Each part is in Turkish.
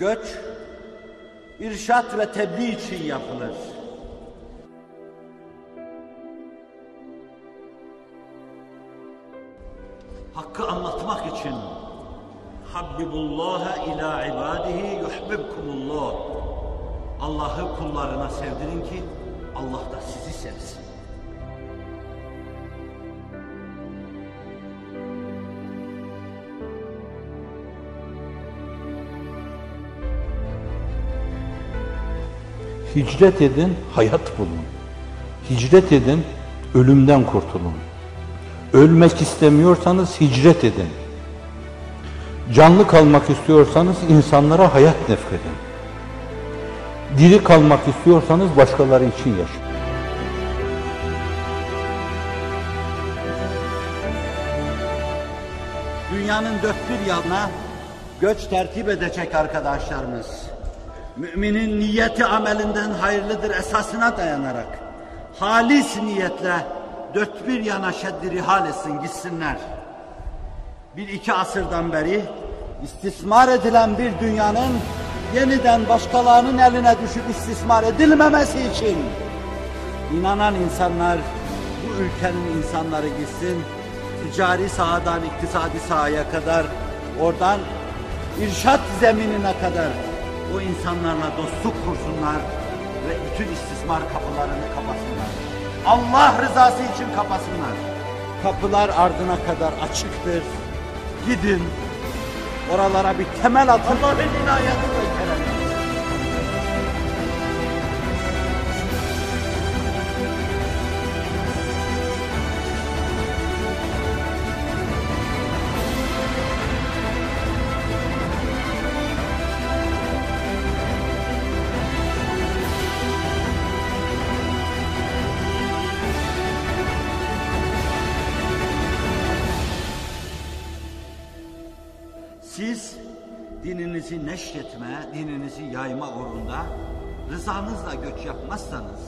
Göç, irşat ve tebliğ için yapılır. Hakkı anlatmak için Habbibullah ila ibadihi yuhibbukumullah. Allah'ı kullarına sevdirin ki Allah da sizi sevsin. Hicret edin, hayat bulun. Hicret edin, ölümden kurtulun. Ölmek istemiyorsanız hicret edin. Canlı kalmak istiyorsanız insanlara hayat nefredin. Diri kalmak istiyorsanız başkaları için yaşayın. Dünyanın dört bir yanına göç tertip edecek arkadaşlarımız. Müminin niyeti amelinden hayırlıdır esasına dayanarak halis niyetle dört bir yana şeddi rihal etsin gitsinler. Bir iki asırdan beri istismar edilen bir dünyanın yeniden başkalarının eline düşüp istismar edilmemesi için inanan insanlar bu ülkenin insanları gitsin ticari sahadan iktisadi sahaya kadar oradan irşat zeminine kadar o insanlarla dostluk kursunlar ve bütün istismar kapılarını kapasınlar. Allah rızası için kapasınlar. Kapılar ardına kadar açıktır. Gidin. Oralara bir temel atın. Allah'ın inayeti Siz dininizi neşretme, dininizi yayma uğrunda rızanızla göç yapmazsanız,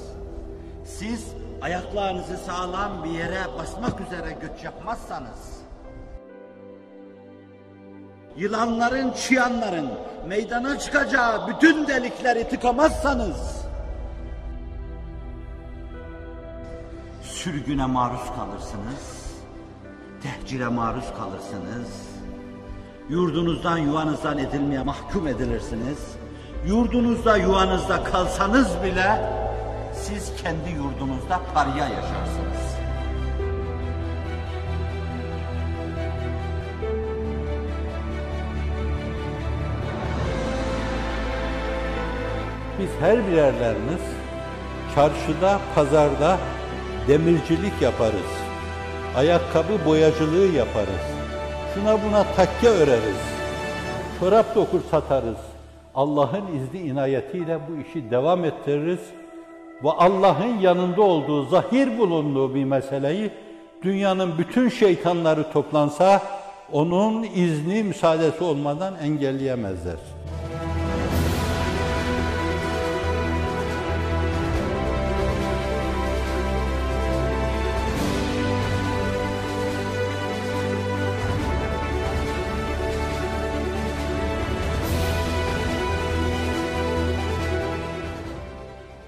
siz ayaklarınızı sağlam bir yere basmak üzere göç yapmazsanız, yılanların, çıyanların meydana çıkacağı bütün delikleri tıkamazsanız, sürgüne maruz kalırsınız, tehcire maruz kalırsınız, yurdunuzdan yuvanızdan edilmeye mahkum edilirsiniz. Yurdunuzda yuvanızda kalsanız bile siz kendi yurdunuzda parya yaşarsınız. Biz her birerleriniz çarşıda, pazarda demircilik yaparız. Ayakkabı boyacılığı yaparız. Şuna buna takke öreriz. Çorap dokur satarız. Allah'ın izni inayetiyle bu işi devam ettiririz. Ve Allah'ın yanında olduğu, zahir bulunduğu bir meseleyi dünyanın bütün şeytanları toplansa onun izni müsaadesi olmadan engelleyemezler.